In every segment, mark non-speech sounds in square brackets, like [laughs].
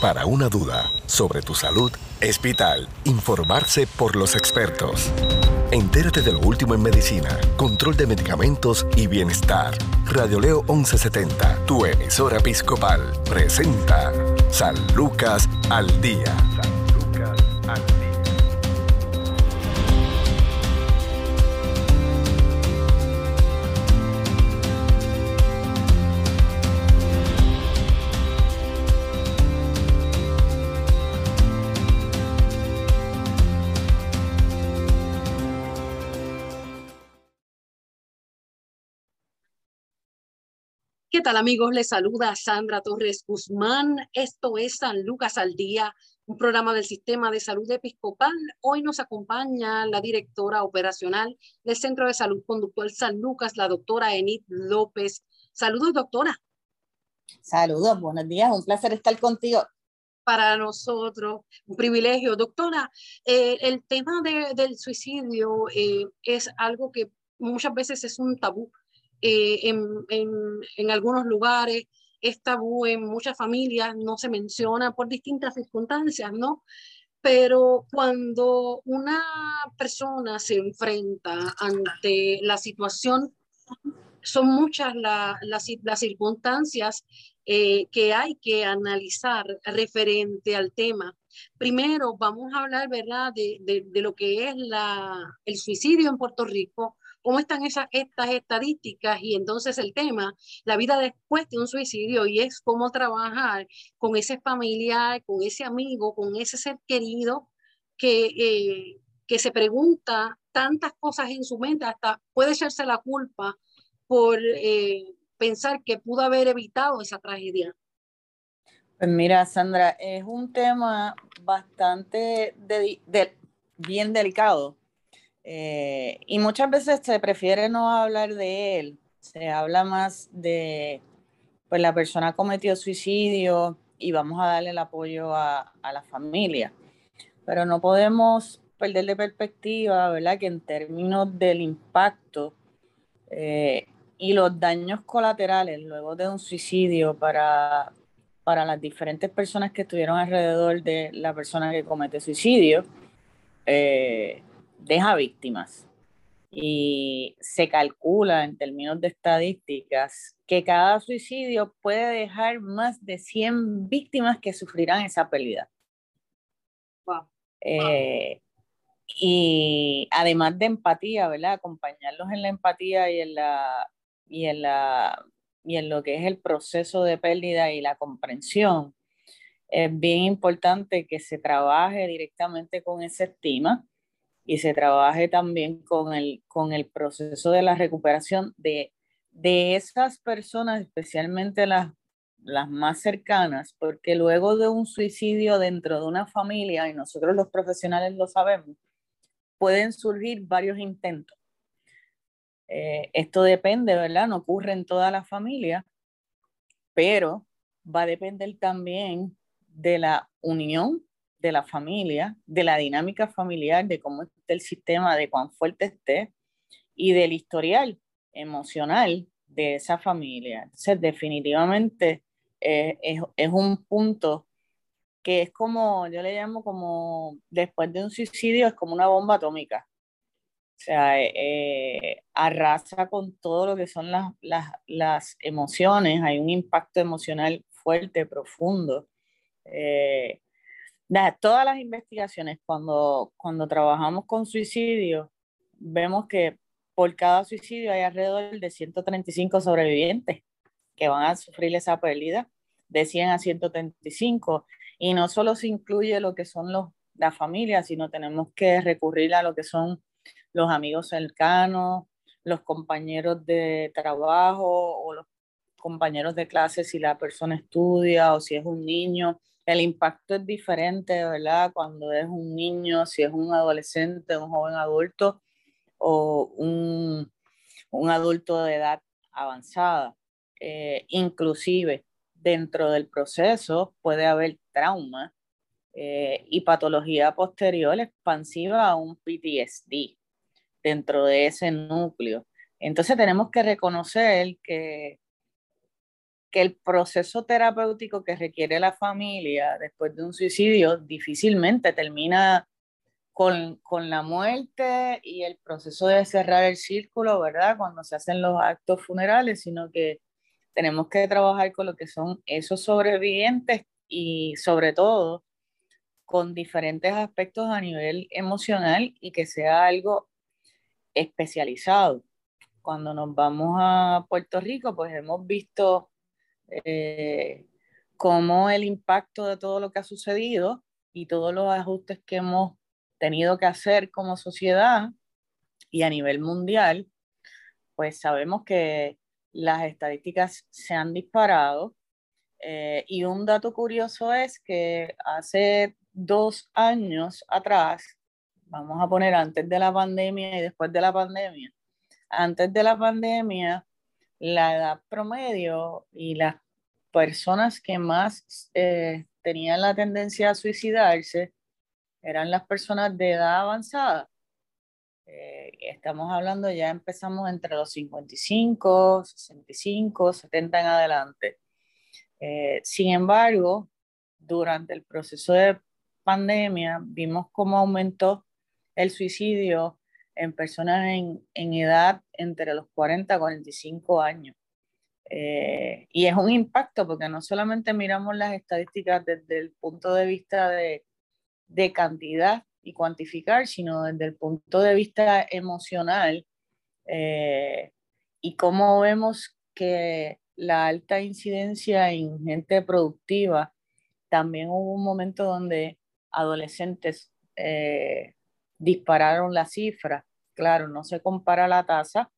Para una duda sobre tu salud, es vital informarse por los expertos. Entérate de lo último en medicina, control de medicamentos y bienestar. Radio Leo 1170, tu emisora episcopal, presenta San Lucas al Día. ¿Qué tal amigos? Les saluda Sandra Torres Guzmán. Esto es San Lucas al Día, un programa del Sistema de Salud Episcopal. Hoy nos acompaña la directora operacional del Centro de Salud Conductual San Lucas, la doctora Enid López. Saludos, doctora. Saludos, buenos días, un placer estar contigo. Para nosotros, un privilegio. Doctora, eh, el tema del suicidio eh, es algo que muchas veces es un tabú eh, en, en, en, algunos lugares es tabú, en muchas familias no se menciona por distintas circunstancias, ¿no? Pero cuando una persona se enfrenta ante la situación, son muchas la, la, las circunstancias eh, que hay que analizar referente al tema. Primero, vamos a hablar, ¿verdad?, de, de, de lo que es la, el suicidio en Puerto Rico, cómo están esas, estas estadísticas y entonces el tema, la vida después de un suicidio y es cómo trabajar con ese familiar, con ese amigo, con ese ser querido que, eh, que se pregunta tantas cosas en su mente, hasta puede echarse la culpa por eh, pensar que pudo haber evitado esa tragedia. Pues mira, Sandra, es un tema bastante de, bien delicado eh, y muchas veces se prefiere no hablar de él, se habla más de, pues la persona cometió suicidio y vamos a darle el apoyo a, a la familia. Pero no podemos perder de perspectiva, ¿verdad? Que en términos del impacto eh, y los daños colaterales luego de un suicidio para, para las diferentes personas que estuvieron alrededor de la persona que comete suicidio, eh, deja víctimas. Y se calcula en términos de estadísticas que cada suicidio puede dejar más de 100 víctimas que sufrirán esa pérdida. Wow. Eh, y además de empatía, ¿verdad? Acompañarlos en la empatía y en, la, y, en la, y en lo que es el proceso de pérdida y la comprensión. Es bien importante que se trabaje directamente con esa estima y se trabaje también con el, con el proceso de la recuperación de, de esas personas, especialmente las, las más cercanas, porque luego de un suicidio dentro de una familia, y nosotros los profesionales lo sabemos, pueden surgir varios intentos. Eh, esto depende, ¿verdad? No ocurre en toda la familia, pero va a depender también de la unión de la familia, de la dinámica familiar, de cómo está el sistema, de cuán fuerte esté y del historial emocional de esa familia. Entonces, definitivamente eh, es, es, un punto que es como, yo le llamo como, después de un suicidio, es como una bomba atómica. O sea, eh, arrasa con todo lo que son las, las, las, emociones, hay un impacto emocional fuerte, profundo. Eh, todas las investigaciones, cuando, cuando trabajamos con suicidio, vemos que por cada suicidio hay alrededor de 135 sobrevivientes que van a sufrir esa pérdida de 100 a 135. Y no solo se incluye lo que son los, la familia, sino tenemos que recurrir a lo que son los amigos cercanos, los compañeros de trabajo o los compañeros de clase si la persona estudia o si es un niño el impacto es diferente, ¿verdad? Cuando es un niño, si es un adolescente, un joven adulto o un, un adulto de edad avanzada. Eh, inclusive dentro del proceso puede haber trauma eh, y patología posterior expansiva a un PTSD dentro de ese núcleo. Entonces tenemos que reconocer que que el proceso terapéutico que requiere la familia después de un suicidio difícilmente termina con, con, la muerte y el proceso de cerrar el círculo, ¿verdad? Cuando se hacen los actos funerales, sino que tenemos que trabajar con lo que son esos sobrevivientes y sobre todo con diferentes aspectos a nivel emocional y que sea algo especializado. Cuando nos vamos a Puerto Rico, pues hemos visto eh, cómo el impacto de todo lo que ha sucedido y todos los ajustes que hemos tenido que hacer como sociedad y a nivel mundial, pues sabemos que las estadísticas se han disparado. Eh, y un dato curioso es que hace dos años atrás, vamos a poner antes de la pandemia y después de la pandemia, antes de la pandemia, la edad promedio y las personas que más eh, tenían la tendencia a suicidarse eran las personas de edad avanzada. Eh, estamos hablando, ya empezamos entre los 55, 65, 70 en adelante. Eh, sin embargo, durante el proceso de pandemia vimos cómo aumentó el suicidio en personas en, en edad entre los 40 y 45 años. Eh, y es un impacto porque no solamente miramos las estadísticas desde el punto de vista de, de cantidad y cuantificar, sino desde el punto de vista emocional eh, y cómo vemos que la alta incidencia en gente productiva, también hubo un momento donde adolescentes eh, dispararon la cifra. Claro, no se compara la tasa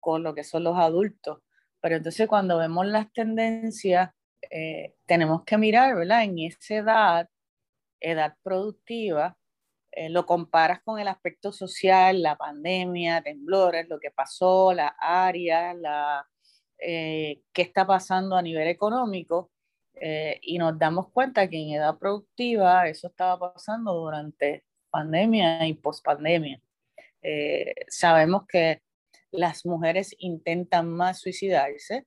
con lo que son los adultos, pero entonces cuando vemos las tendencias, eh, tenemos que mirar, ¿verdad? En esa edad, edad productiva, eh, lo comparas con el aspecto social, la pandemia, temblores, lo que pasó, la área, la, qué está pasando a nivel económico, eh, y nos damos cuenta que en edad productiva eso estaba pasando durante pandemia y pospandemia. Eh, sabemos que las mujeres intentan más suicidarse,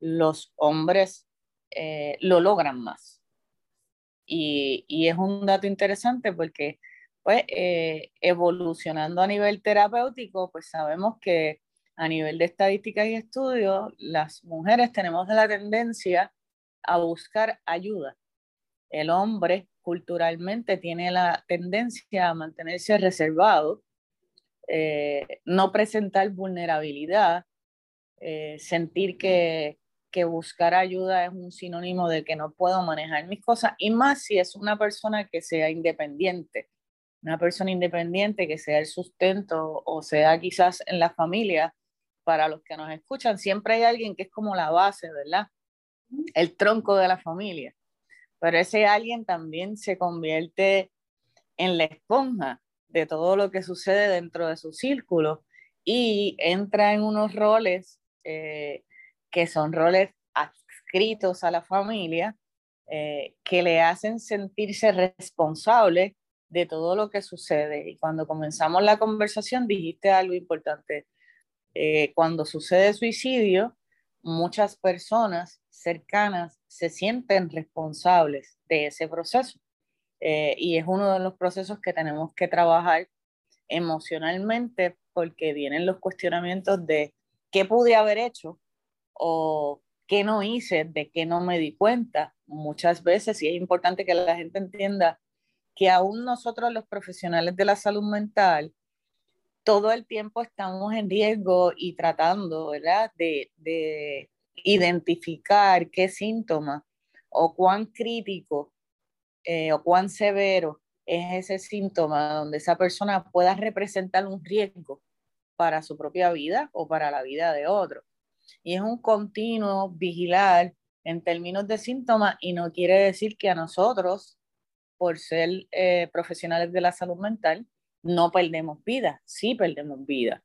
los hombres eh, lo logran más. Y, y, es un dato interesante porque, pues, evolucionando a nivel terapéutico, pues sabemos que a nivel de estadísticas y estudios, las mujeres tenemos la tendencia a buscar ayuda. El hombre culturalmente tiene la tendencia a mantenerse reservado, eh, no presentar vulnerabilidad, eh, sentir que, que buscar ayuda es un sinónimo de que no puedo manejar mis cosas, y más si es una persona que sea independiente, una persona independiente que sea el sustento o sea quizás en la familia, para los que nos escuchan, siempre hay alguien que es como la base, ¿verdad? el tronco de la familia. Pero ese alguien también se convierte en la esponja de todo lo que sucede dentro de su círculo y entra en unos roles eh, que son roles adscritos a la familia, eh, que le hacen sentirse responsable de todo lo que sucede. Y cuando comenzamos la conversación dijiste algo importante. Eh, cuando sucede suicidio, muchas personas cercanas se sienten responsables de ese proceso. Eh, y es uno de los procesos que tenemos que trabajar emocionalmente porque vienen los cuestionamientos de qué pude haber hecho o qué no hice, de qué no me di cuenta. Muchas veces, y es importante que la gente entienda que aún nosotros los profesionales de la salud mental todo el tiempo estamos en riesgo y tratando, ¿verdad? De, de identificar qué síntoma o cuán crítico eh, o cuán severo es ese síntoma donde esa persona pueda representar un riesgo para su propia vida o para la vida de otro. Y es un continuo vigilar en términos de síntomas y no quiere decir que a nosotros, por ser eh, profesionales de la salud mental, no perdemos vida, sí perdemos vida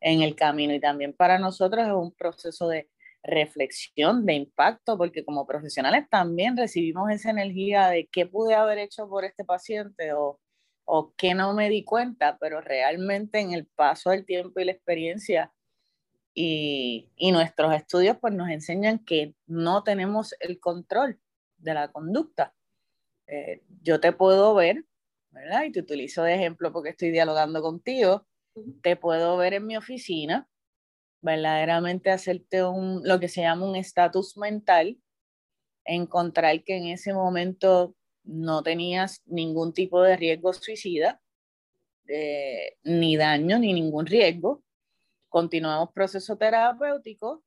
en el camino y también para nosotros es un proceso de reflexión, de impacto, porque como profesionales también recibimos esa energía de qué pude haber hecho por este paciente o, o qué no me di cuenta, pero realmente en el paso del tiempo y la experiencia y, y, nuestros estudios pues nos enseñan que no tenemos el control de la conducta. Eh, yo te puedo ver, ¿verdad? Y te utilizo de ejemplo porque estoy dialogando contigo, te puedo ver en mi oficina, verdaderamente hacerte un, lo que se llama un estatus mental, encontrar que en ese momento no tenías ningún tipo de riesgo suicida, eh, ni daño, ni ningún riesgo. Continuamos proceso terapéutico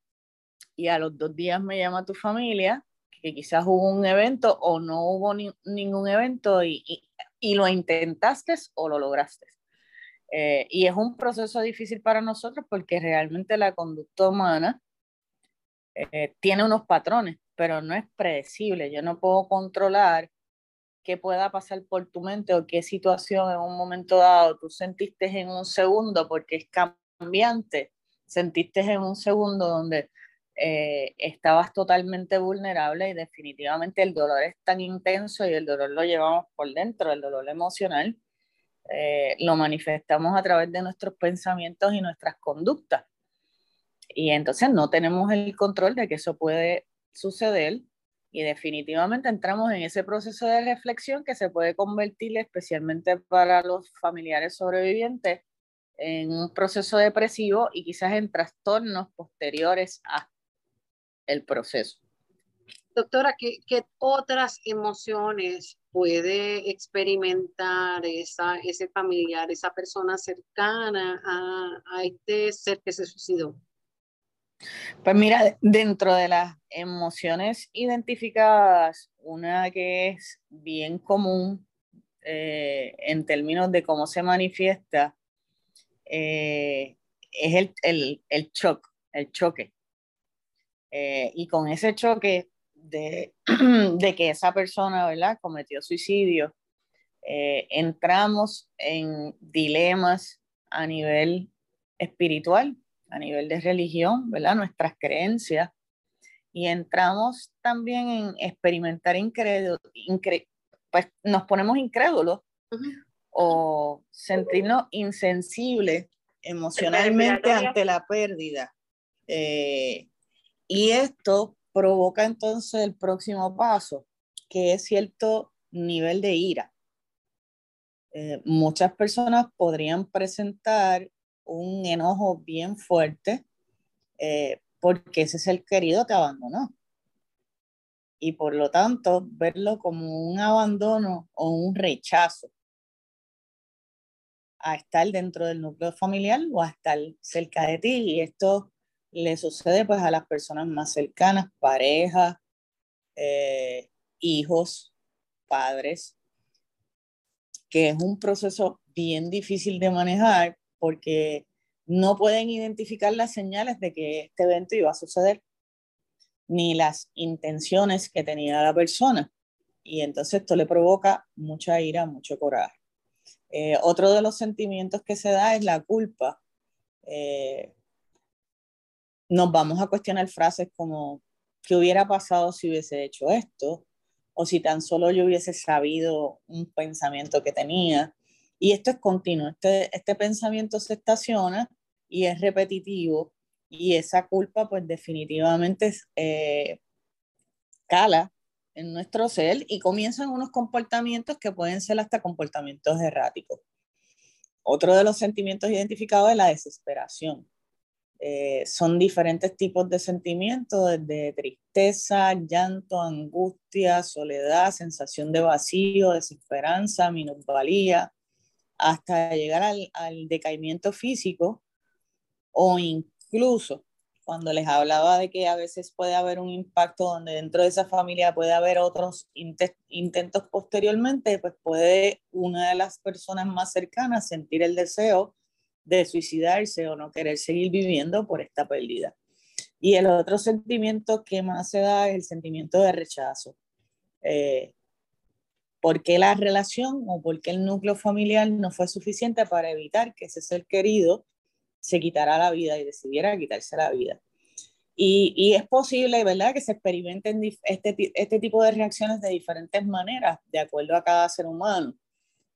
y a los dos días me llama tu familia, que quizás hubo un evento o no hubo ningún evento y, y, lo intentaste o lo lograste. Eh, y es un proceso difícil para nosotros porque realmente la conducta humana eh, tiene unos patrones, pero no es predecible. Yo no puedo controlar qué pueda pasar por tu mente o qué situación en un momento dado tú sentiste en un segundo porque es cambiante. Sentiste en un segundo donde eh, estabas totalmente vulnerable y definitivamente el dolor es tan intenso y el dolor lo llevamos por dentro, el dolor emocional, eh, lo manifestamos a través de nuestros pensamientos y nuestras conductas. Y entonces no tenemos el control de que eso puede suceder y definitivamente entramos en ese proceso de reflexión que se puede convertir especialmente para los familiares sobrevivientes en un proceso depresivo y quizás en trastornos posteriores a el proceso. Doctora, ¿qué, ¿qué, otras emociones puede experimentar esa, ese familiar, esa persona cercana a, a este ser que se suicidó? Pues mira, dentro de las emociones identificadas, una que es bien común eh, en términos de cómo se manifiesta eh, es el, el, el, shock, el choque. Eh, y con ese choque de, [clears throat] de, que esa persona, ¿verdad?, cometió suicidio, entramos en dilemas a nivel espiritual, a nivel de religión, ¿verdad? Nuestras creencias. Y entramos también en experimentar incrédulo, pues nos ponemos incrédulos o sentirnos insensibles emocionalmente ante la pérdida. Eh, y esto provoca entonces el próximo paso, que es cierto nivel de ira. Eh, muchas personas podrían presentar un enojo bien fuerte eh, porque ese ser querido te abandonó. Y por lo tanto, verlo como un abandono o un rechazo a estar dentro del núcleo familiar o a estar cerca de ti. Y esto le sucede pues a las personas más cercanas, parejas, eh, hijos, padres, que es un proceso bien difícil de manejar porque no pueden identificar las señales de que este evento iba a suceder, ni las intenciones que tenía la persona. Y entonces esto le provoca mucha ira, mucho coraje. Eh, otro de los sentimientos que se da es la culpa. Eh, nos vamos a cuestionar frases como, ¿qué hubiera pasado si hubiese hecho esto? O si tan solo yo hubiese sabido un pensamiento que tenía. Y esto es continuo, este, este pensamiento se estaciona y es repetitivo y esa culpa pues definitivamente eh, cala en nuestro ser y comienzan unos comportamientos que pueden ser hasta comportamientos erráticos. Otro de los sentimientos identificados es la desesperación. Eh, son diferentes tipos de sentimientos, desde tristeza, llanto, angustia, soledad, sensación de vacío, desesperanza, minusvalía, hasta llegar al, al decaimiento físico o incluso cuando les hablaba de que a veces puede haber un impacto donde dentro de esa familia puede haber otros intentos posteriormente, pues puede una de las personas más cercanas sentir el deseo de suicidarse o no querer seguir viviendo por esta pérdida. Y el otro sentimiento que más se da es el sentimiento de rechazo. Eh, ¿Por qué la relación o por qué el núcleo familiar no fue suficiente para evitar que ese ser querido se quitara la vida y decidiera quitarse la vida? Y, y es posible, ¿verdad?, que se experimenten este, este tipo de reacciones de diferentes maneras, de acuerdo a cada ser humano.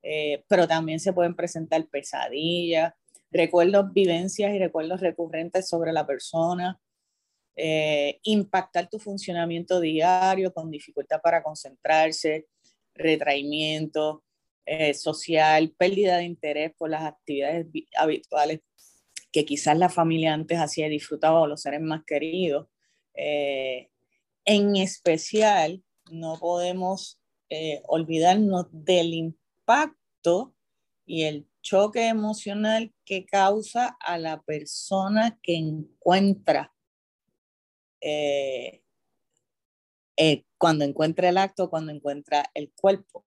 Eh, pero también se pueden presentar pesadillas, recuerdos, vivencias y recuerdos recurrentes sobre la persona, eh, impactar tu funcionamiento diario con dificultad para concentrarse, retraimiento eh, social, pérdida de interés por las actividades habituales que quizás la familia antes hacía y disfrutaba o los seres más queridos. Eh, en especial, no podemos olvidarnos del impacto y el choque emocional que causa a la persona que encuentra eh, eh, cuando encuentra el acto, cuando encuentra el cuerpo,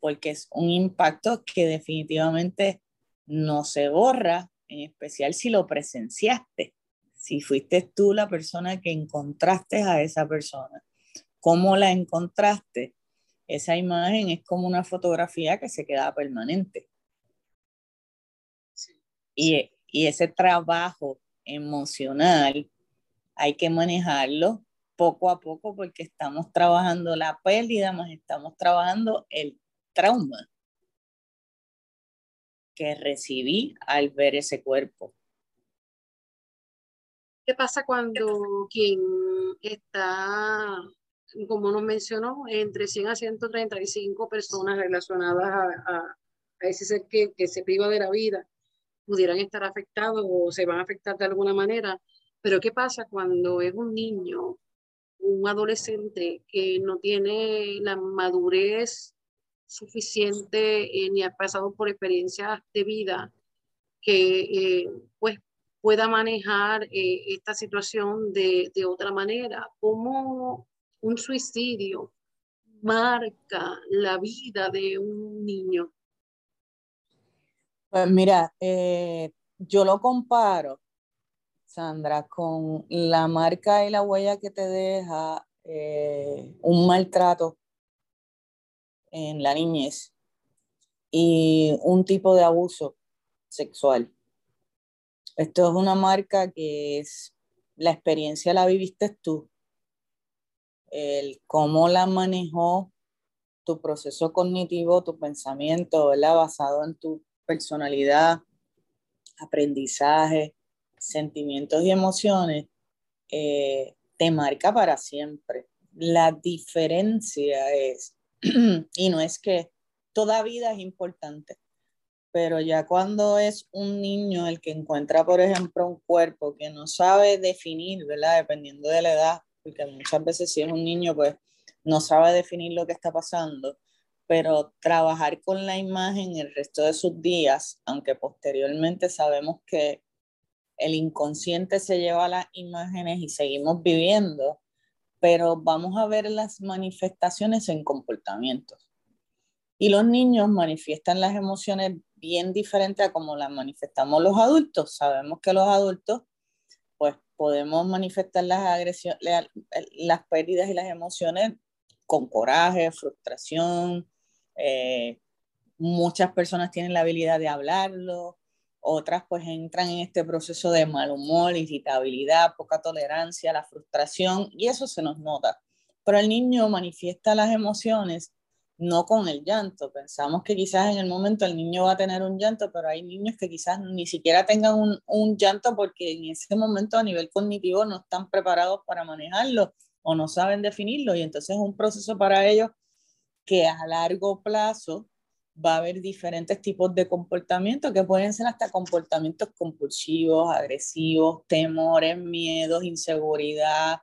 porque es un impacto que definitivamente no se borra, en especial si lo presenciaste, si fuiste tú la persona que encontraste a esa persona, cómo la encontraste, esa imagen es como una fotografía que se queda permanente. Y, ese trabajo emocional hay que manejarlo poco a poco porque estamos trabajando la pérdida, más estamos trabajando el trauma que recibí al ver ese cuerpo. ¿Qué pasa cuando quien está, como nos mencionó, entre 100 a 135 personas relacionadas a, a, ese ser que, que se priva de la vida pudieran estar afectados o se van a afectar de alguna manera? Pero ¿qué pasa cuando es un niño, un adolescente que no tiene la madurez suficiente eh, ni ha pasado por experiencias de vida que eh, pues pueda manejar eh, esta situación de, de otra manera? ¿Cómo un suicidio marca la vida de un niño? Pues mira, yo lo comparo Sandra, con la marca y la huella que te deja eh, un maltrato en la niñez y un tipo de abuso sexual. Esto es una marca que es, la experiencia la viviste tú, el cómo la manejó tu proceso cognitivo, tu pensamiento, ¿verdad? Basado en tu personalidad, aprendizaje, sentimientos y emociones, eh, te marca para siempre. La diferencia es, [clears throat] y no es que toda vida es importante, pero ya cuando es un niño el que encuentra, por ejemplo, un cuerpo que no sabe definir, ¿verdad? Dependiendo de la edad, porque muchas veces si es un niño, pues no sabe definir lo que está pasando, pero trabajar con la imagen el resto de sus días, aunque posteriormente sabemos que el inconsciente se lleva las imágenes y seguimos viviendo, pero vamos a ver las manifestaciones en comportamientos. Y los niños manifiestan las emociones bien diferentes a como las manifestamos los adultos. Sabemos que los adultos, pues podemos manifestar las agresiones, las pérdidas y las emociones con coraje, frustración. Eh, muchas personas tienen la habilidad de hablarlo, otras pues entran en este proceso de mal humor, irritabilidad, poca tolerancia, la frustración y eso se nos nota. Pero el niño manifiesta las emociones no con el llanto. Pensamos que quizás en el momento el niño va a tener un llanto, pero hay niños que quizás ni siquiera tengan un, un llanto porque en ese momento a nivel cognitivo no están preparados para manejarlo o no saben definirlo y entonces es un proceso para ellos que a largo plazo va a haber diferentes tipos de comportamientos que pueden ser hasta comportamientos compulsivos, agresivos, temores, miedos, inseguridad.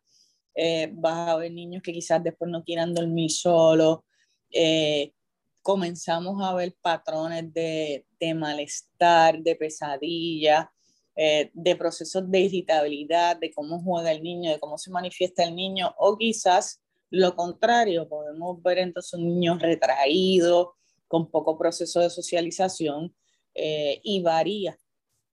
Eh, vas a ver niños que quizás después no quieran dormir solos. Eh, comenzamos a ver patrones de, de malestar, de pesadilla, eh, de procesos de irritabilidad, de cómo juega el niño, de cómo se manifiesta el niño, o quizás lo contrario, podemos ver entonces un niño retraído, con poco proceso de socialización eh, y varía,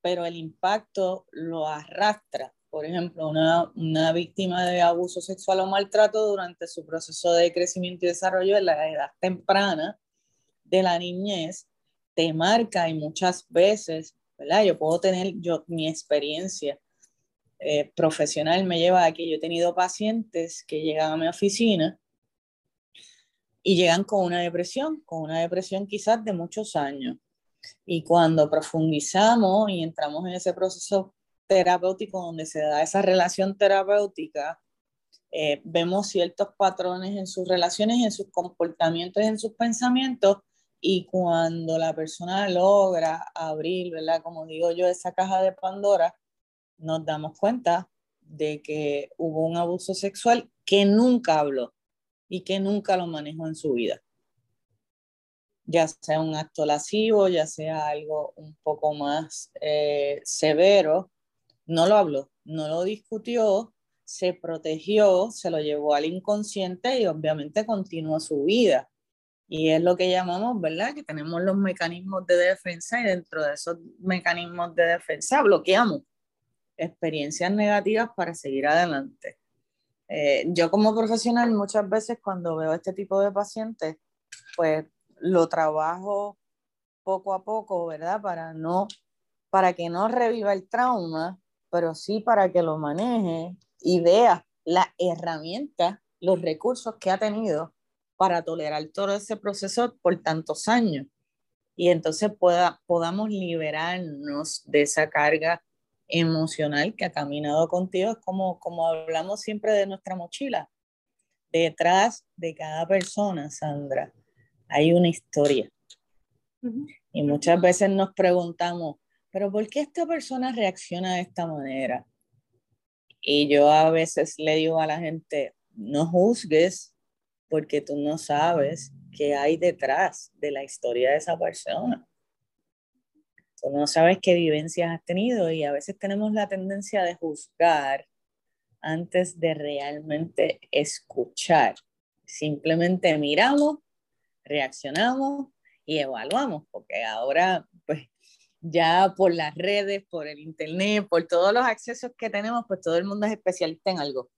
pero el impacto lo arrastra. Por ejemplo, una, una, víctima de abuso sexual o maltrato durante su proceso de crecimiento y desarrollo en la edad temprana de la niñez te marca y muchas veces, ¿verdad? Yo puedo tener, yo, mi experiencia eh, profesional me lleva a que yo he tenido pacientes que llegan a mi oficina y llegan con una depresión, con una depresión quizás de muchos años. Y cuando profundizamos y entramos en ese proceso terapéutico donde se da esa relación terapéutica, eh, vemos ciertos patrones en sus relaciones, en sus comportamientos, en sus pensamientos, y cuando la persona logra abrir, ¿verdad? Como digo yo, esa caja de Pandora, nos damos cuenta de que hubo un abuso sexual que nunca habló y que nunca lo manejó en su vida. Ya sea un acto lascivo, ya sea algo un poco más eh, severo, no lo habló, no lo discutió, se protegió, se lo llevó al inconsciente y obviamente continuó su vida. Y es lo que llamamos, ¿verdad? Que tenemos los mecanismos de defensa y dentro de esos mecanismos de defensa bloqueamos experiencias negativas para seguir adelante. Eh, yo como profesional muchas veces cuando veo este tipo de pacientes, pues lo trabajo poco a poco, ¿verdad? Para, no, para que no reviva el trauma, pero sí para que lo maneje y vea las herramientas, los recursos que ha tenido para tolerar todo ese proceso por tantos años. Y entonces pueda, podamos liberarnos de esa carga emocional que ha caminado contigo. Es como, como hablamos siempre de nuestra mochila. Detrás de cada persona, Sandra, hay una historia. Y muchas veces nos preguntamos, pero ¿por qué esta persona reacciona de esta manera? Y yo a veces le digo a la gente, no juzgues porque tú no sabes qué hay detrás de la historia de esa persona. No sabes qué vivencias has tenido y a veces tenemos la tendencia de juzgar antes de realmente escuchar. Simplemente miramos, reaccionamos y evaluamos, porque ahora, pues, ya por las redes, por el internet, por todos los accesos que tenemos, pues todo el mundo es especialista en algo.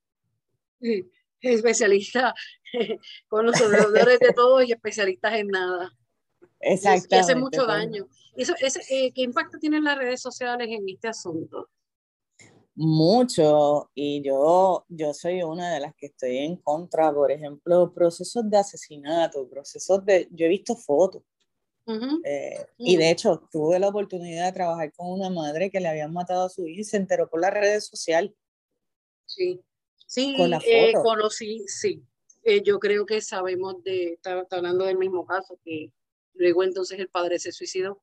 Especialista [laughs] conocedores de todo y especialistas en nada. Exacto. Y hace mucho daño. Eso, eh, ¿Qué impacto tienen las redes sociales en este asunto? Mucho, y yo, yo soy una de las que estoy en contra, por ejemplo, procesos de asesinato, procesos de, yo he visto fotos, eh, y de hecho tuve la oportunidad de trabajar con una madre que le habían matado a su hija y se enteró por las redes sociales. Sí. Sí, eh, conocí, sí. Eh, yo creo que sabemos de, está, hablando del mismo caso, que luego entonces el padre se suicidó.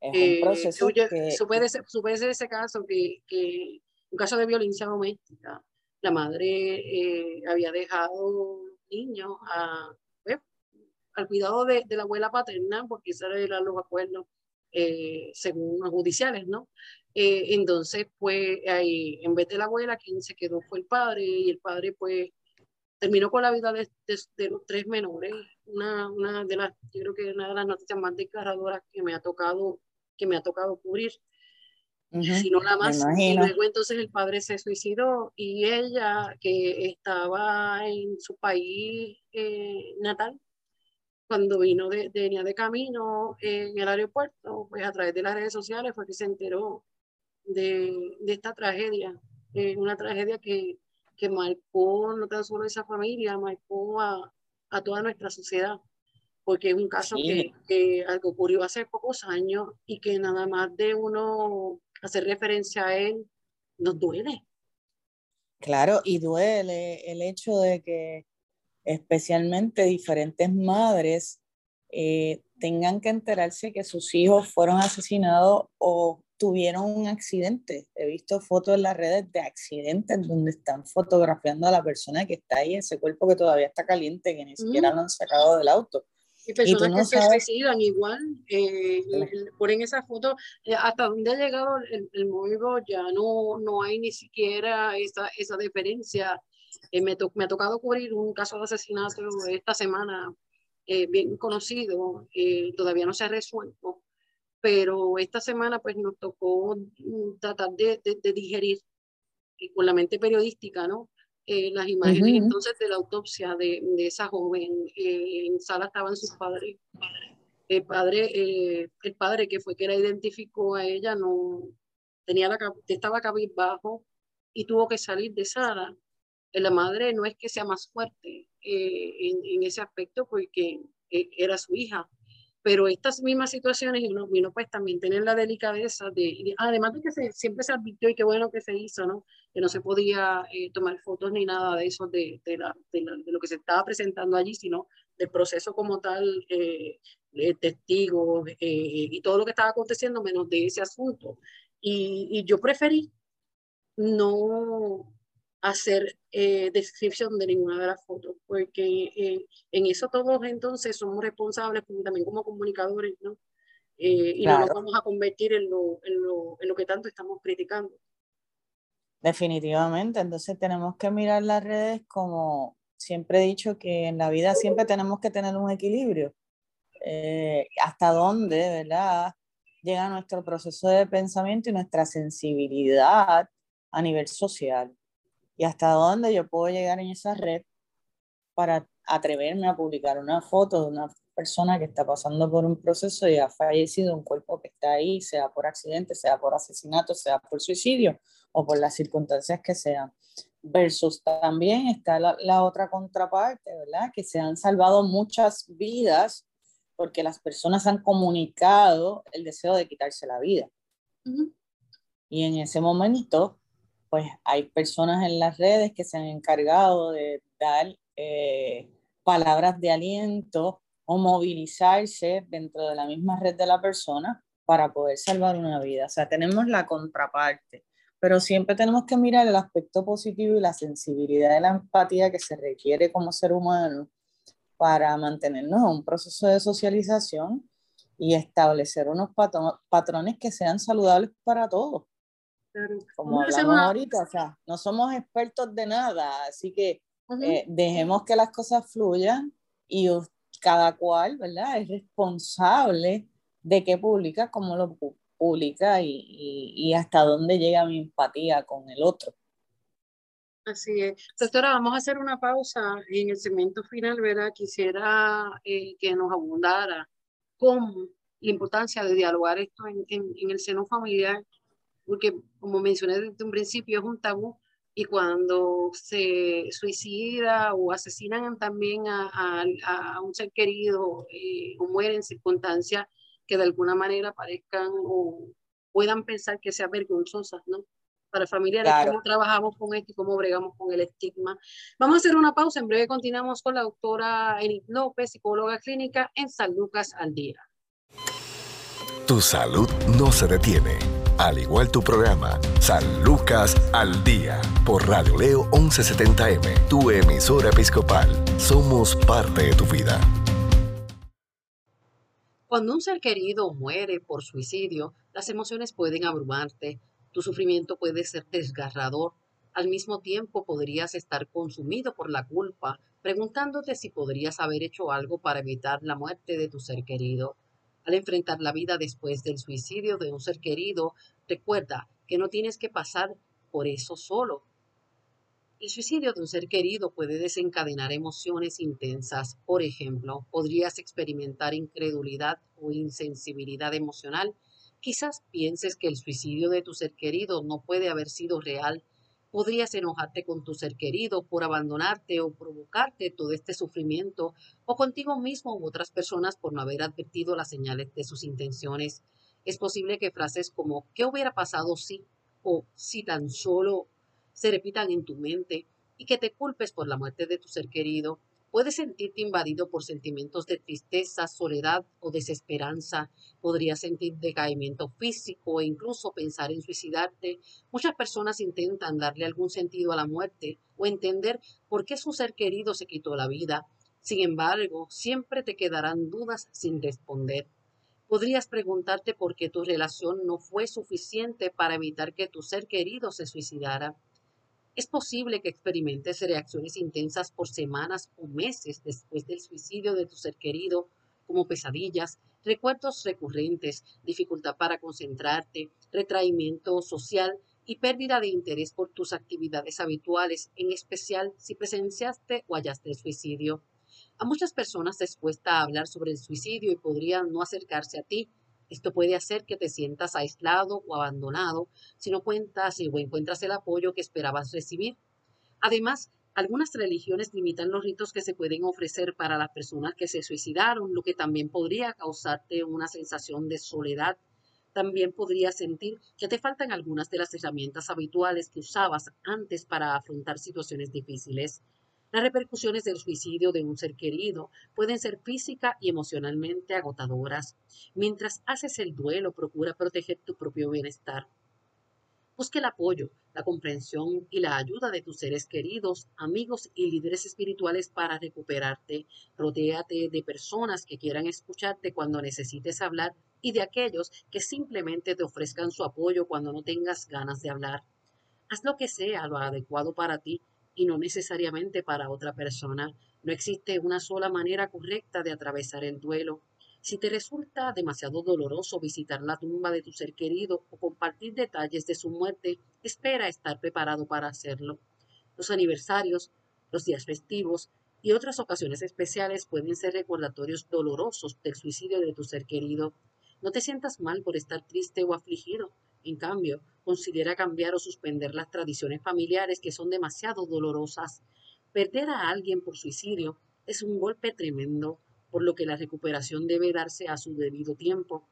Es un eh, proceso que... supe, de ese, caso, que, que un caso de violencia doméstica. La madre había dejado niños a, pues, al cuidado de, de, la abuela paterna, porque esos eran los acuerdos según los judiciales, ¿no? Eh, entonces, pues, ahí, en vez de la abuela, quien se quedó fue el padre, y el padre, pues, terminó con la vida de, los tres menores. Una, una, de las, yo creo que una de las noticias más desgarradoras que me ha tocado, que me ha tocado cubrir. Si no la más. Y luego entonces el padre se suicidó y ella, que estaba en su país eh, natal, cuando vino de, venía de camino en el aeropuerto, pues a través de las redes sociales fue que se enteró de, de esta tragedia. Eh, una tragedia que, que marcó no tan solo esa familia, marcó a, a toda nuestra sociedad, porque es un caso que, que, algo ocurrió hace pocos años y que nada más de uno hacer referencia a él nos duele. Claro, y duele el hecho de que especialmente diferentes madres eh, tengan que enterarse que sus hijos fueron asesinados o tuvieron un accidente. He visto fotos en las redes de accidentes donde están fotografiando a la persona que está ahí, ese cuerpo que todavía está caliente, que ni siquiera lo han sacado del auto. Y personas que se suicidan igual, eh, ponen esa foto, eh, hasta donde ha llegado el, el ya no, no hay ni siquiera esa, esa diferencia. Eh, me, me, ha tocado cubrir un caso de asesinato esta semana bien conocido, todavía no se ha resuelto pero esta semana pues nos tocó mm, tratar de, de, digerir y con la mente periodística, ¿no? Eh, las imágenes entonces de la autopsia de, de esa joven. Eh, en sala estaban sus padres. El padre, eh, el padre que fue que la identificó a ella no tenía la estaba cabizbajo y tuvo que salir de sala. La madre no es que sea más fuerte en, en, ese aspecto porque era su hija, pero estas mismas situaciones, y uno, pues también tener la delicadeza de, además de que se, siempre se advirtió y qué bueno que se hizo, ¿no? Que no se podía eh, tomar fotos ni nada de eso, de, de, la, lo que se estaba presentando allí, sino del proceso como tal, eh, testigos eh, y todo lo que estaba aconteciendo, menos de ese asunto. Y yo preferí no hacer eh, descripción de ninguna de las fotos, porque eh, en eso todos entonces somos responsables también como comunicadores, ¿no? Eh, y no nos vamos a convertir en lo, en, lo, en lo que tanto estamos criticando. Definitivamente, entonces tenemos que mirar las redes como siempre he dicho que en la vida siempre tenemos que tener un equilibrio. hasta dónde, ¿verdad? Llega nuestro proceso de pensamiento y nuestra sensibilidad a nivel social y hasta dónde yo puedo llegar en esa red para atreverme a publicar una foto de una persona que está pasando por un proceso y ha fallecido, un cuerpo que está ahí, sea por accidente, sea por asesinato, sea por suicidio o por las circunstancias que sean. Versus también está la, otra contraparte, ¿verdad? Que se han salvado muchas vidas porque las personas han comunicado el deseo de quitarse la vida. Y en ese momento pues hay personas en las redes que se han encargado de dar eh, palabras de aliento o movilizarse dentro de la misma red de la persona para poder salvar una vida. O sea, tenemos la contraparte, pero siempre tenemos que mirar el aspecto positivo y la sensibilidad de la empatía que se requiere como ser humano para mantenernos en un proceso de socialización y establecer unos patrones que sean saludables para todos. Como hablamos ahorita, o sea, no somos expertos de nada, así que eh, dejemos que las cosas fluyan y cada cual, ¿verdad? Es responsable de qué publica, cómo lo publica y, y, hasta dónde llega mi empatía con el otro. Así es. Doctora, vamos a hacer una pausa en el segmento final, ¿verdad? Quisiera eh, que nos abundara con la importancia de dialogar esto en, en, en el seno familiar porque como mencioné desde un principio es un tabú y cuando se suicida o asesinan también a, a, un ser querido eh, o mueren en circunstancias que de alguna manera parezcan o puedan pensar que sean vergonzosas, ¿no? Para familiares, cómo trabajamos con esto y cómo bregamos con el estigma. Vamos a hacer una pausa, en breve continuamos con la doctora Enid López, psicóloga clínica en San Lucas al Día. Tu salud no se detiene al igual tu programa, San Lucas al Día, por Radio Leo 1170M, tu emisora episcopal. Somos parte de tu vida. Cuando un ser querido muere por suicidio, las emociones pueden abrumarte, tu sufrimiento puede ser desgarrador, al mismo tiempo podrías estar consumido por la culpa, preguntándote si podrías haber hecho algo para evitar la muerte de tu ser querido. Al enfrentar la vida después del suicidio de un ser querido, recuerda que no tienes que pasar por eso solo. El suicidio de un ser querido puede desencadenar emociones intensas. Por ejemplo, podrías experimentar incredulidad o insensibilidad emocional. Quizás pienses que el suicidio de tu ser querido no puede haber sido real Podrías enojarte con tu ser querido por abandonarte o provocarte todo este sufrimiento o contigo mismo u otras personas por no haber advertido las señales de sus intenciones. Es posible que frases como ¿qué hubiera pasado si? o si tan solo se repitan en tu mente y que te culpes por la muerte de tu ser querido Puedes sentirte invadido por sentimientos de tristeza, soledad o desesperanza. Podrías sentir decaimiento físico e incluso pensar en suicidarte. Muchas personas intentan darle algún sentido a la muerte o entender por qué su ser querido se quitó la vida. Sin embargo, siempre te quedarán dudas sin responder. Podrías preguntarte por qué tu relación no fue suficiente para evitar que tu ser querido se suicidara. Es posible que experimentes reacciones intensas por semanas o meses después del suicidio de tu ser querido, como pesadillas, recuerdos recurrentes, dificultad para concentrarte, retraimiento social y pérdida de interés por tus actividades habituales, en especial si presenciaste o hallaste el suicidio. A muchas personas les cuesta hablar sobre el suicidio y podrían no acercarse a ti esto puede hacer que te sientas aislado o abandonado si no cuentas o encuentras el apoyo que esperabas recibir. Además, Algunas religiones limitan los ritos que se pueden ofrecer para las personas que se suicidaron, lo que también podría causarte una sensación de soledad. También podrías sentir que te faltan algunas de las herramientas habituales que usabas antes para afrontar situaciones difíciles. Las repercusiones del suicidio de un ser querido pueden ser física y emocionalmente agotadoras. Mientras haces el duelo, procura proteger tu propio bienestar. Busque el apoyo, la comprensión y la ayuda de tus seres queridos, amigos y líderes espirituales para recuperarte. Rodéate de personas que quieran escucharte cuando necesites hablar y de aquellos que simplemente te ofrezcan su apoyo cuando no tengas ganas de hablar. Haz lo que sea lo adecuado para ti y no necesariamente para otra persona. No existe una sola manera correcta de atravesar el duelo. Si te resulta demasiado doloroso visitar la tumba de tu ser querido o compartir detalles de su muerte, espera estar preparado para hacerlo. Los aniversarios, los días festivos y otras ocasiones especiales pueden ser recordatorios dolorosos del suicidio de tu ser querido. No te sientas mal por estar triste o afligido. En cambio, considera cambiar o suspender las tradiciones familiares que son demasiado dolorosas. Perder a alguien por suicidio es un golpe tremendo por lo que la recuperación debe darse a su debido tiempo.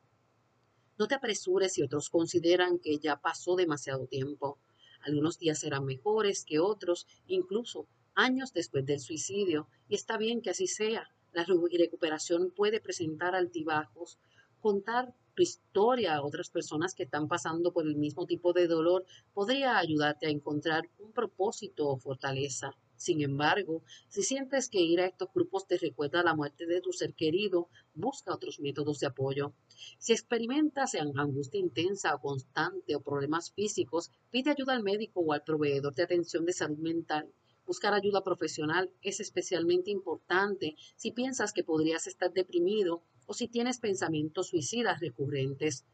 No te apresures si otros consideran que ya pasó demasiado tiempo. Algunos días serán mejores que otros, incluso años después del suicidio, y está bien que así sea. La recuperación puede presentar altibajos. Contar tu historia a otras personas que están pasando por el mismo tipo de dolor podría ayudarte a encontrar un propósito o fortaleza. Sin embargo, si sientes que ir a estos grupos te recuerda la muerte de tu ser querido, busca otros métodos de apoyo. Si experimentas angustia intensa o constante o problemas físicos, pide ayuda al médico o al proveedor de atención de salud mental. Buscar ayuda profesional es especialmente importante si piensas que podrías estar deprimido o si tienes pensamientos suicidas recurrentes.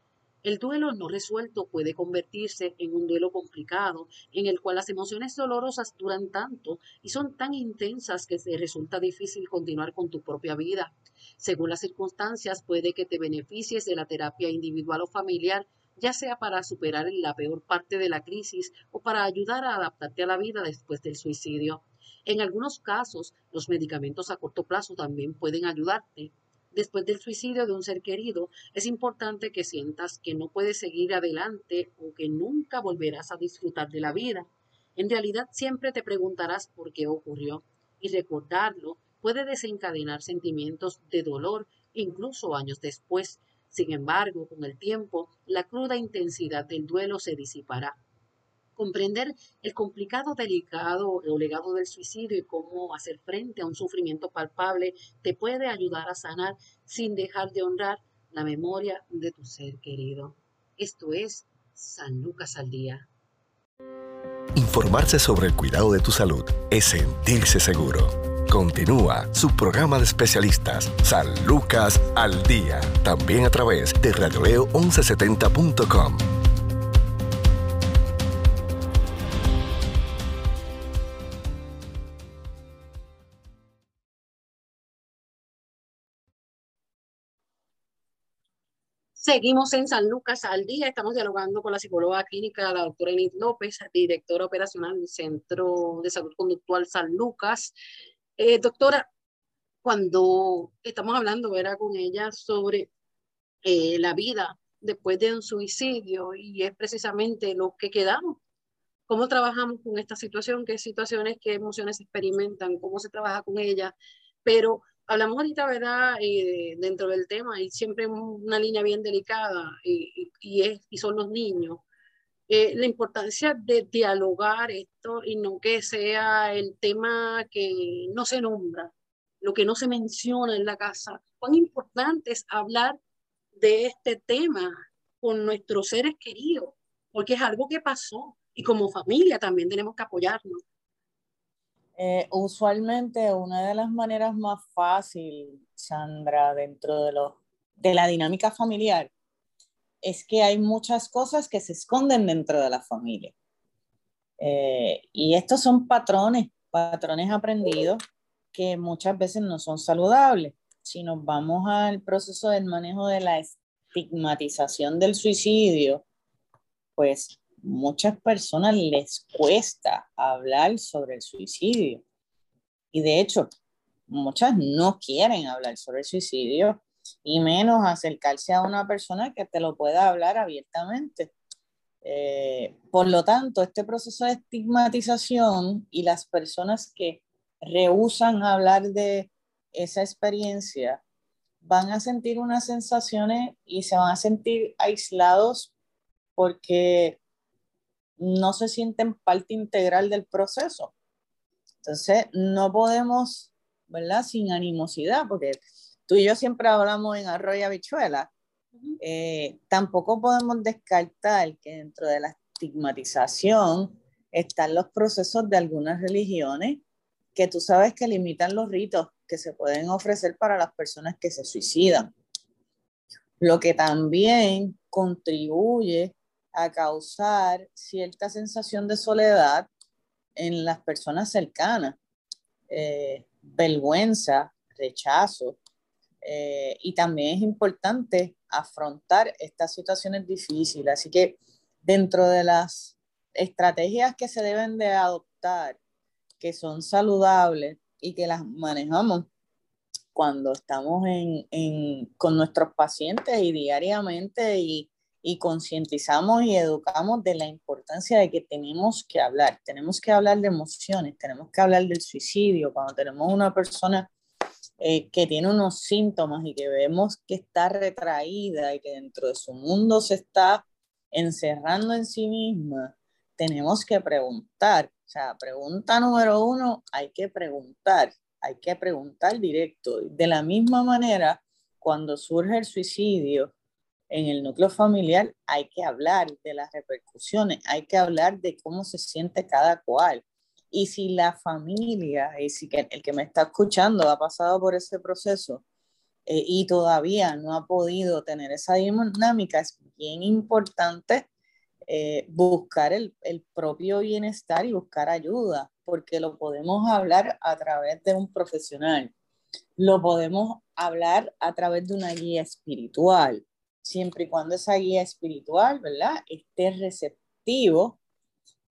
El duelo no resuelto puede convertirse en un duelo complicado, en el cual las emociones dolorosas duran tanto y son tan intensas que te resulta difícil continuar con tu propia vida. Según las circunstancias, puede que te beneficies de la terapia individual o familiar, ya sea para superar la peor parte de la crisis o para ayudar a adaptarte a la vida después del suicidio. En algunos casos, los medicamentos a corto plazo también pueden ayudarte después del suicidio de un ser querido, es importante que sientas que no puedes seguir adelante o que nunca volverás a disfrutar de la vida. En realidad siempre te preguntarás por qué ocurrió y recordarlo puede desencadenar sentimientos de dolor incluso años después. Sin embargo, con el tiempo, la cruda intensidad del duelo se disipará comprender el complicado, delicado o legado del suicidio y cómo hacer frente a un sufrimiento palpable te puede ayudar a sanar sin dejar de honrar la memoria de tu ser querido. Esto es San Lucas al Día. Informarse sobre el cuidado de tu salud es sentirse seguro. Continúa su programa de especialistas, San Lucas al Día, también a través de radioleo1170.com. Seguimos en San Lucas al día. Estamos dialogando con la psicóloga clínica, la doctora Enid López, directora operacional del Centro de Salud Conductual San Lucas. Eh, doctora, cuando estamos hablando era con ella sobre eh, la vida después de un suicidio y es precisamente lo que quedamos. ¿Cómo trabajamos con esta situación? ¿Qué situaciones, qué emociones experimentan? ¿Cómo se trabaja con ella? Pero hablamos ahorita, ¿verdad? Eh, dentro del tema, y siempre una línea bien delicada, es, y son los niños. Eh, la importancia de dialogar esto y no que sea el tema que no se nombra, lo que no se menciona en la casa. Cuán importante es hablar de este tema con nuestros seres queridos, porque es algo que pasó y como familia también tenemos que apoyarnos. Eh, usualmente una de las maneras más fáciles, Sandra, dentro de, lo, de la dinámica familiar, es que hay muchas cosas que se esconden dentro de la familia. Eh, y estos son patrones, patrones aprendidos que muchas veces no son saludables. Si nos vamos al proceso del manejo de la estigmatización del suicidio, pues muchas personas les cuesta hablar sobre el suicidio. Y de hecho, muchas no quieren hablar sobre el suicidio y menos acercarse a una persona que te lo pueda hablar abiertamente. Eh, por lo tanto, este proceso de estigmatización y las personas que rehusan hablar de esa experiencia van a sentir unas sensaciones y se van a sentir aislados porque no se sienten parte integral del proceso. Entonces, no podemos, ¿verdad? Sin animosidad, porque tú y yo siempre hablamos en arroyo y habichuela. Eh, tampoco podemos descartar que dentro de la estigmatización están los procesos de algunas religiones que tú sabes que limitan los ritos que se pueden ofrecer para las personas que se suicidan. Lo que también contribuye a causar cierta sensación de soledad en las personas cercanas, eh, vergüenza, rechazo. Eh, y también es importante afrontar estas situaciones difíciles. Así que dentro de las estrategias que se deben de adoptar, que son saludables y que las manejamos cuando estamos en, con nuestros pacientes y diariamente y, y concientizamos y educamos de la importancia de que tenemos que hablar, tenemos que hablar de emociones, tenemos que hablar del suicidio, cuando tenemos una persona eh, que tiene unos síntomas y que vemos que está retraída y que dentro de su mundo se está encerrando en sí misma, tenemos que preguntar. O sea, pregunta número uno, hay que preguntar, hay que preguntar directo. De la misma manera, cuando surge el suicidio, en el núcleo familiar hay que hablar de las repercusiones, hay que hablar de cómo se siente cada cual. Y si la familia, y si el que me está escuchando ha pasado por ese proceso eh, y todavía no ha podido tener esa dinámica, es bien importante eh, buscar el, el propio bienestar y buscar ayuda, porque lo podemos hablar a través de un profesional, lo podemos hablar a través de una guía espiritual, siempre y cuando esa guía espiritual, ¿verdad? Esté receptivo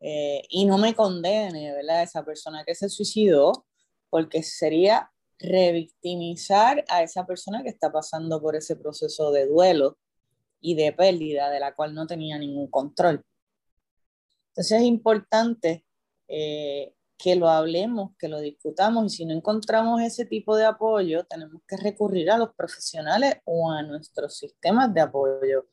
eh, y no me condene, ¿verdad? Esa persona que se suicidó, porque sería revictimizar a esa persona que está pasando por ese proceso de duelo y de pérdida de la cual no tenía ningún control. Entonces es importante eh, que lo hablemos, que lo discutamos y si no encontramos ese tipo de apoyo, tenemos que recurrir a los profesionales o a nuestros sistemas de apoyo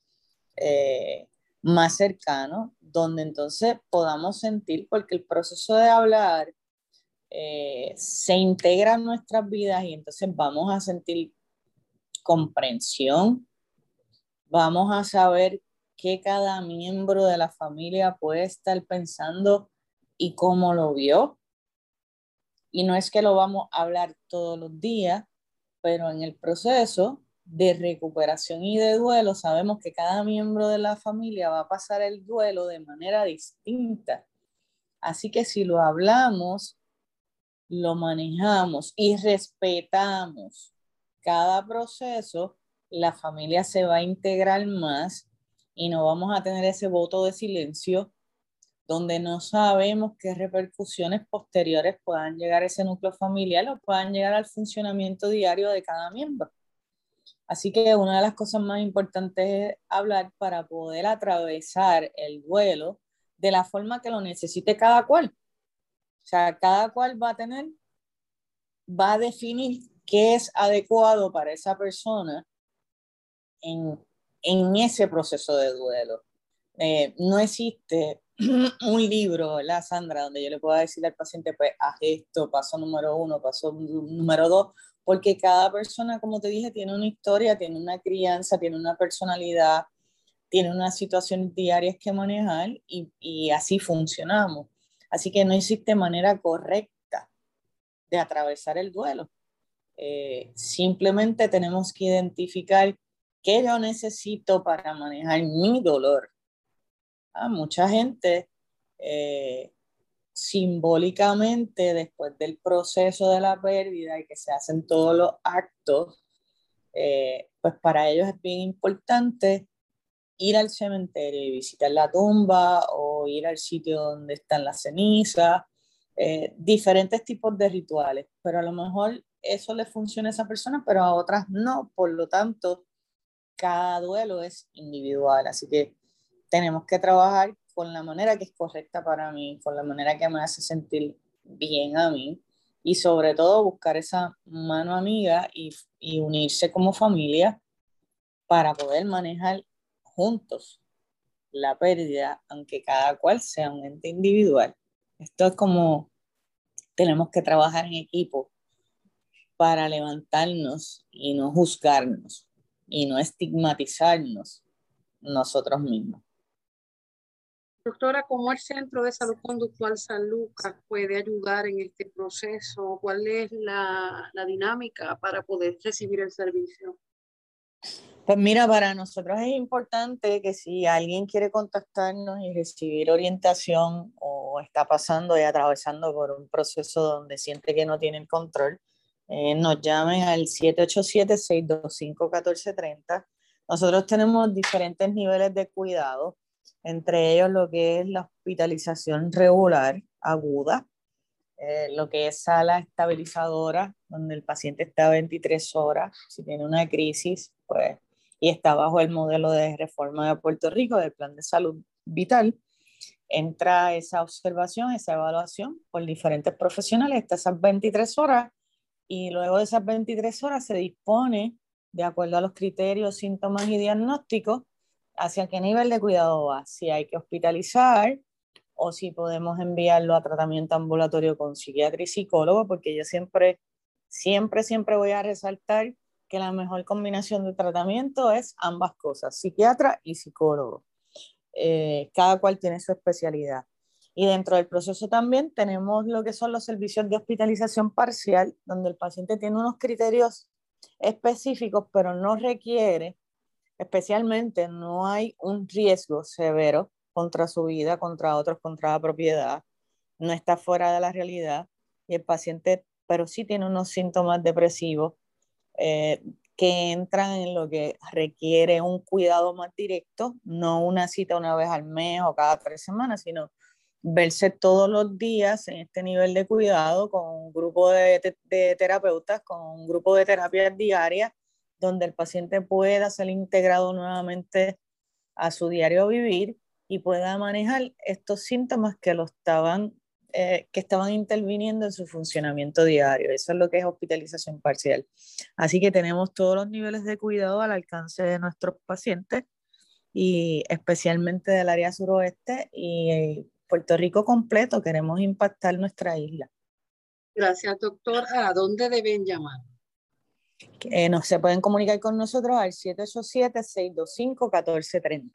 eh, más cercanos, donde entonces podamos sentir, porque el proceso de hablar eh, se integra en nuestras vidas y entonces vamos a sentir comprensión, vamos a saber qué cada miembro de la familia puede estar pensando y cómo lo vio. Y no es que lo vamos a hablar todos los días, pero en el proceso de recuperación y de duelo sabemos que cada miembro de la familia va a pasar el duelo de manera distinta. Así que si lo hablamos, lo manejamos y respetamos cada proceso, la familia se va a integrar más y no vamos a tener ese voto de silencio donde no sabemos qué repercusiones posteriores puedan llegar a ese núcleo familiar o puedan llegar al funcionamiento diario de cada miembro. Así que una de las cosas más importantes es hablar para poder atravesar el duelo de la forma que lo necesite cada cual. O sea, cada cual va a tener, va a definir qué es adecuado para esa persona en, en ese proceso de duelo. Eh, no existe [clears throat] un libro, ¿verdad, Sandra? Donde yo le pueda decir al paciente, pues, haz esto, paso número uno, paso número dos, porque cada persona, como te dije, tiene una historia, tiene una crianza, tiene una personalidad, tiene unas situaciones diarias que manejar y, así funcionamos. Así que no existe manera correcta de atravesar el duelo. Eh, simplemente tenemos que identificar qué yo necesito para manejar mi dolor a mucha gente eh, simbólicamente después del proceso de la pérdida y que se hacen todos los actos, eh, pues para ellos es bien importante ir al cementerio y visitar la tumba o ir al sitio donde están las cenizas, eh, diferentes tipos de rituales, pero a lo mejor eso le funciona a esa persona, pero a otras no, por lo tanto, cada duelo es individual, así que tenemos que trabajar con la manera que es correcta para mí, con la manera que me hace sentir bien a mí y sobre todo buscar esa mano amiga y, y unirse como familia para poder manejar juntos la pérdida, aunque cada cual sea un ente individual. Esto es como tenemos que trabajar en equipo para levantarnos y no juzgarnos y no estigmatizarnos nosotros mismos. Doctora, ¿cómo el Centro de Salud Conductual San Lucas puede ayudar en este proceso? ¿Cuál es la, la dinámica para poder recibir el servicio? Pues mira, para nosotros es importante que si alguien quiere contactarnos y recibir orientación o está pasando y atravesando por un proceso donde siente que no tiene el control, eh, nos llamen al 787-625-1430. Nosotros tenemos diferentes niveles de cuidado, entre ellos lo que es la hospitalización regular aguda, eh, lo que es sala estabilizadora, donde el paciente está 23 horas, si tiene una crisis, pues y está bajo el modelo de reforma de Puerto Rico del Plan de Salud Vital, entra esa observación, esa evaluación por diferentes profesionales hasta esas 23 horas y luego de esas 23 horas se dispone, de acuerdo a los criterios, síntomas y diagnósticos, hacia qué nivel de cuidado va, si hay que hospitalizar o si podemos enviarlo a tratamiento ambulatorio con psiquiatra y psicólogo, porque yo siempre, siempre, siempre voy a resaltar que la mejor combinación de tratamiento es ambas cosas, psiquiatra y psicólogo. Eh, cada cual tiene su especialidad. Y dentro del proceso también tenemos lo que son los servicios de hospitalización parcial, donde el paciente tiene unos criterios específicos, pero no requiere, especialmente no hay un riesgo severo contra su vida, contra otros, contra la propiedad, no está fuera de la realidad y el paciente, pero sí tiene unos síntomas depresivos eh, que entran en lo que requiere un cuidado más directo, no una cita una vez al mes o cada tres semanas, sino verse todos los días en este nivel de cuidado con un grupo de, de terapeutas, con un grupo de terapias diarias, donde el paciente pueda ser integrado nuevamente a su diario vivir y pueda manejar estos síntomas que lo estaban eh, que estaban interviniendo en su funcionamiento diario. Eso es lo que es hospitalización parcial. Así que tenemos todos los niveles de cuidado al alcance de nuestros pacientes y especialmente del área suroeste y eh, Puerto Rico completo. Queremos impactar nuestra isla. Gracias, doctor. ¿A dónde deben llamar? Eh, no, se pueden comunicar con nosotros al 787-625-1430.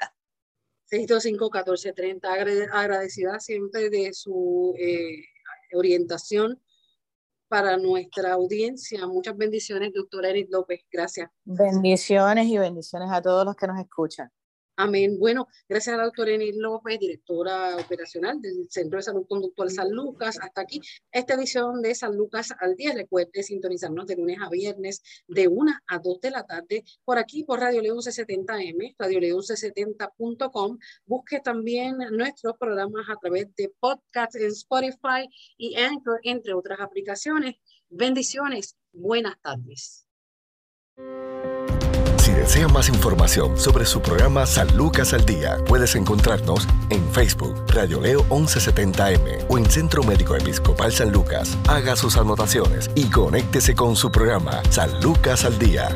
625-1430. Agradecida siempre de su eh, orientación para nuestra audiencia. Muchas bendiciones, doctora Edith López. Gracias. Bendiciones y bendiciones a todos los que nos escuchan. Amén. Bueno, gracias a la doctora Enil López, directora operacional del Centro de Salud Conductual San Lucas. Hasta aquí esta edición de San Lucas al día. Recuerde sintonizarnos de lunes a viernes de 1 a 2 de la tarde por aquí por Radio León C70M, radioleón70.com. Busque también nuestros programas a través de podcast en Spotify y Anchor, entre otras aplicaciones. Bendiciones. Buenas tardes desea más información sobre su programa San Lucas al Día, puedes encontrarnos en Facebook, Radio Leo 1170M o en Centro Médico Episcopal San Lucas. Haga sus anotaciones y conéctese con su programa San Lucas al Día.